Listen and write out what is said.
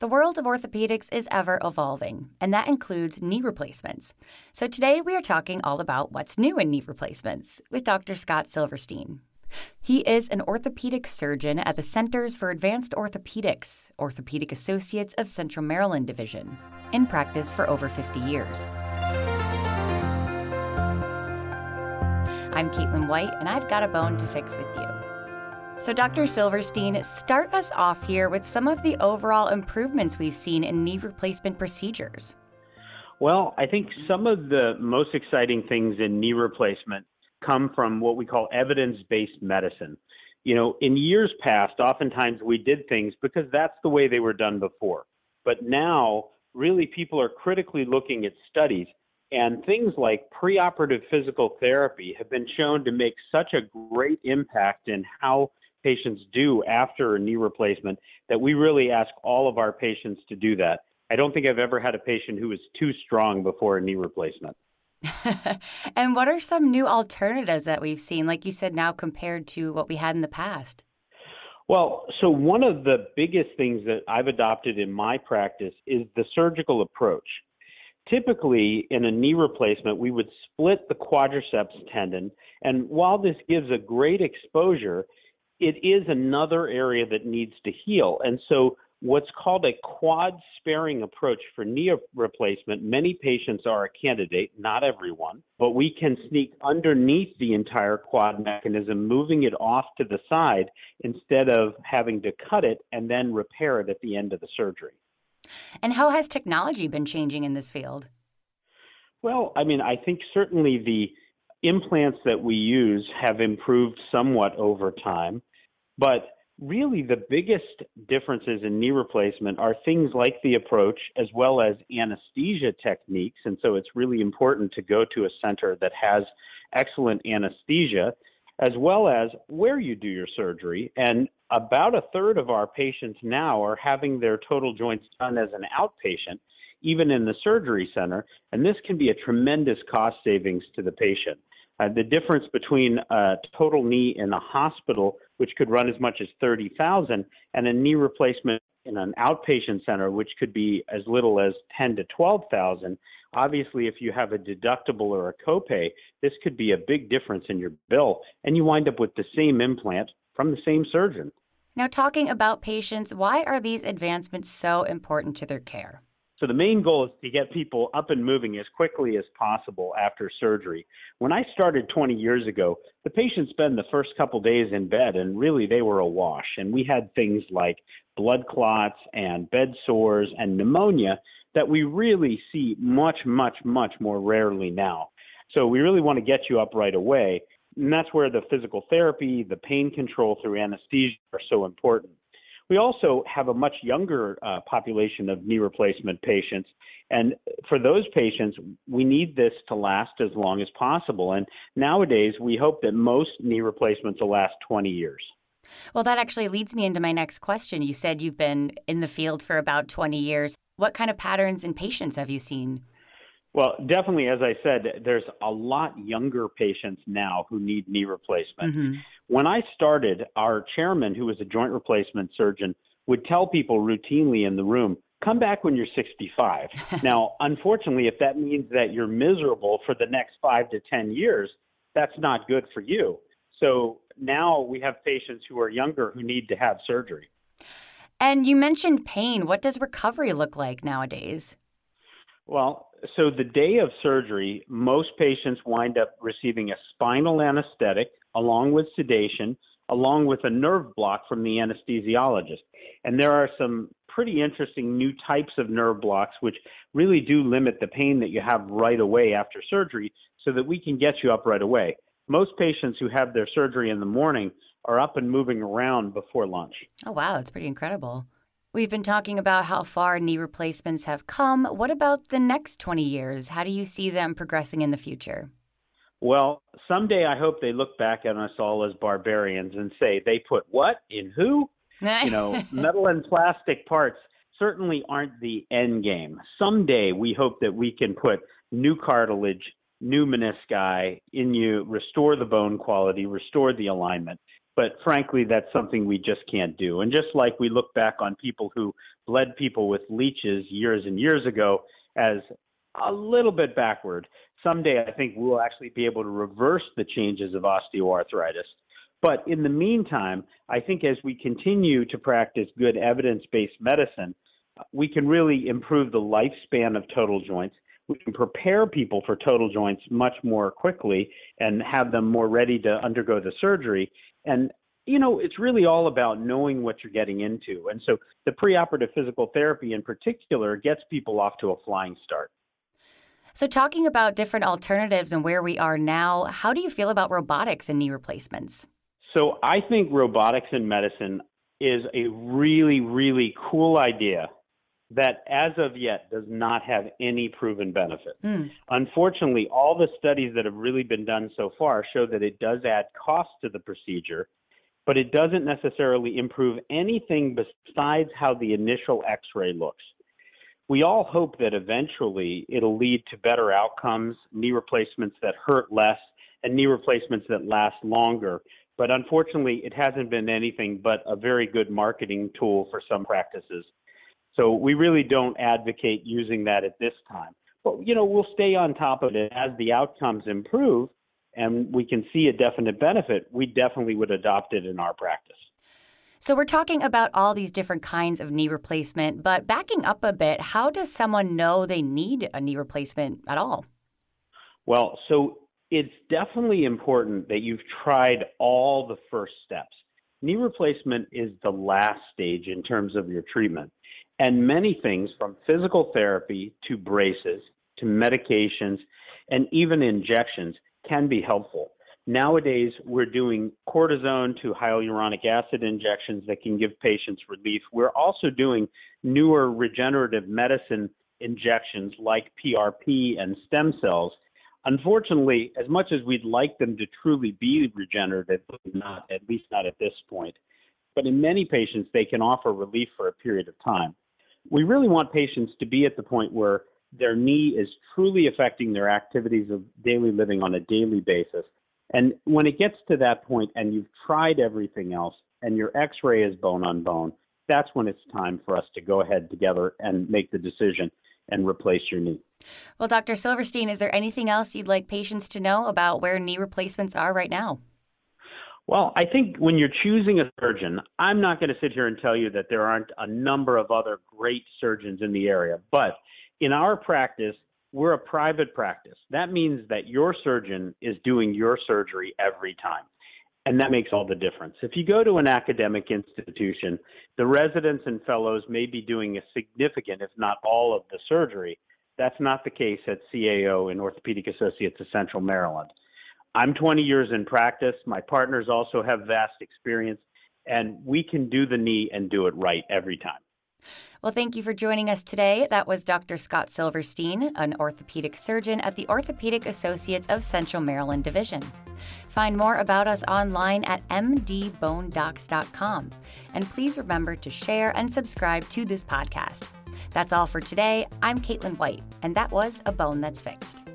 The world of orthopedics is ever evolving, and that includes knee replacements. So today we are talking all about what's new in knee replacements with Dr. Scott Silverstein. He is an orthopedic surgeon at the Centers for Advanced Orthopedics, Orthopedic Associates of Central Maryland Division, in practice for over 50 years. I'm Caitlin White, and I've got a bone to fix with you. So, Dr. Silverstein, start us off here with some of the overall improvements we've seen in knee replacement procedures. Well, I think some of the most exciting things in knee replacement come from what we call evidence based medicine. You know, in years past, oftentimes we did things because that's the way they were done before. But now, really, people are critically looking at studies, and things like preoperative physical therapy have been shown to make such a great impact in how patients do after a knee replacement that we really ask all of our patients to do that. I don't think I've ever had a patient who was too strong before a knee replacement. and what are some new alternatives that we've seen, like you said, now compared to what we had in the past? Well, so one of the biggest things that I've adopted in my practice is the surgical approach. Typically, in a knee replacement, we would split the quadriceps tendon, and while this gives a great exposure, it is another area that needs to heal. And so, what's called a quad sparing approach for knee replacement, many patients are a candidate, not everyone, but we can sneak underneath the entire quad mechanism, moving it off to the side instead of having to cut it and then repair it at the end of the surgery. And how has technology been changing in this field? Well, I mean, I think certainly the implants that we use have improved somewhat over time. But really, the biggest differences in knee replacement are things like the approach as well as anesthesia techniques. And so it's really important to go to a center that has excellent anesthesia, as well as where you do your surgery. And about a third of our patients now are having their total joints done as an outpatient, even in the surgery center. And this can be a tremendous cost savings to the patient. Uh, the difference between a total knee in a hospital, which could run as much as 30,000, and a knee replacement in an outpatient center, which could be as little as 10 to 12,000. Obviously, if you have a deductible or a copay, this could be a big difference in your bill, and you wind up with the same implant from the same surgeon. Now, talking about patients, why are these advancements so important to their care? So the main goal is to get people up and moving as quickly as possible after surgery. When I started 20 years ago, the patients spend the first couple days in bed and really they were awash. And we had things like blood clots and bed sores and pneumonia that we really see much, much, much more rarely now. So we really want to get you up right away. And that's where the physical therapy, the pain control through anesthesia are so important. We also have a much younger uh, population of knee replacement patients. And for those patients, we need this to last as long as possible. And nowadays, we hope that most knee replacements will last 20 years. Well, that actually leads me into my next question. You said you've been in the field for about 20 years. What kind of patterns in patients have you seen? Well, definitely, as I said, there's a lot younger patients now who need knee replacement. Mm-hmm. When I started, our chairman, who was a joint replacement surgeon, would tell people routinely in the room, come back when you're 65. now, unfortunately, if that means that you're miserable for the next five to 10 years, that's not good for you. So now we have patients who are younger who need to have surgery. And you mentioned pain. What does recovery look like nowadays? Well, so the day of surgery, most patients wind up receiving a spinal anesthetic along with sedation, along with a nerve block from the anesthesiologist. And there are some pretty interesting new types of nerve blocks which really do limit the pain that you have right away after surgery so that we can get you up right away. Most patients who have their surgery in the morning are up and moving around before lunch. Oh, wow, that's pretty incredible. We've been talking about how far knee replacements have come. What about the next 20 years? How do you see them progressing in the future? Well, someday I hope they look back at us all as barbarians and say they put what in who? you know, metal and plastic parts certainly aren't the end game. Someday we hope that we can put new cartilage, new menisci in you, restore the bone quality, restore the alignment. But frankly, that's something we just can't do. And just like we look back on people who bled people with leeches years and years ago as a little bit backward, someday I think we'll actually be able to reverse the changes of osteoarthritis. But in the meantime, I think as we continue to practice good evidence based medicine, we can really improve the lifespan of total joints. We can prepare people for total joints much more quickly and have them more ready to undergo the surgery. And, you know, it's really all about knowing what you're getting into. And so the preoperative physical therapy in particular gets people off to a flying start. So, talking about different alternatives and where we are now, how do you feel about robotics and knee replacements? So, I think robotics in medicine is a really, really cool idea that as of yet does not have any proven benefit. Mm. Unfortunately, all the studies that have really been done so far show that it does add cost to the procedure, but it doesn't necessarily improve anything besides how the initial x ray looks. We all hope that eventually it'll lead to better outcomes, knee replacements that hurt less, and knee replacements that last longer. But unfortunately, it hasn't been anything but a very good marketing tool for some practices. So we really don't advocate using that at this time. But you know, we'll stay on top of it as the outcomes improve and we can see a definite benefit. We definitely would adopt it in our practice. So we're talking about all these different kinds of knee replacement, but backing up a bit, how does someone know they need a knee replacement at all? Well, so it's definitely important that you've tried all the first steps. Knee replacement is the last stage in terms of your treatment. And many things from physical therapy to braces to medications and even injections can be helpful. Nowadays, we're doing cortisone to hyaluronic acid injections that can give patients relief. We're also doing newer regenerative medicine injections like PRP and stem cells. Unfortunately, as much as we'd like them to truly be regenerative, not at least not at this point. But in many patients, they can offer relief for a period of time we really want patients to be at the point where their knee is truly affecting their activities of daily living on a daily basis. And when it gets to that point and you've tried everything else and your x ray is bone on bone, that's when it's time for us to go ahead together and make the decision and replace your knee. Well, Dr. Silverstein, is there anything else you'd like patients to know about where knee replacements are right now? Well, I think when you're choosing a surgeon, I'm not going to sit here and tell you that there aren't a number of other great surgeons in the area. But in our practice, we're a private practice. That means that your surgeon is doing your surgery every time. And that makes all the difference. If you go to an academic institution, the residents and fellows may be doing a significant, if not all, of the surgery. That's not the case at CAO in Orthopedic Associates of Central Maryland. I'm 20 years in practice. My partners also have vast experience, and we can do the knee and do it right every time. Well, thank you for joining us today. That was Dr. Scott Silverstein, an orthopedic surgeon at the Orthopedic Associates of Central Maryland Division. Find more about us online at mdbonedocs.com. And please remember to share and subscribe to this podcast. That's all for today. I'm Caitlin White, and that was A Bone That's Fixed.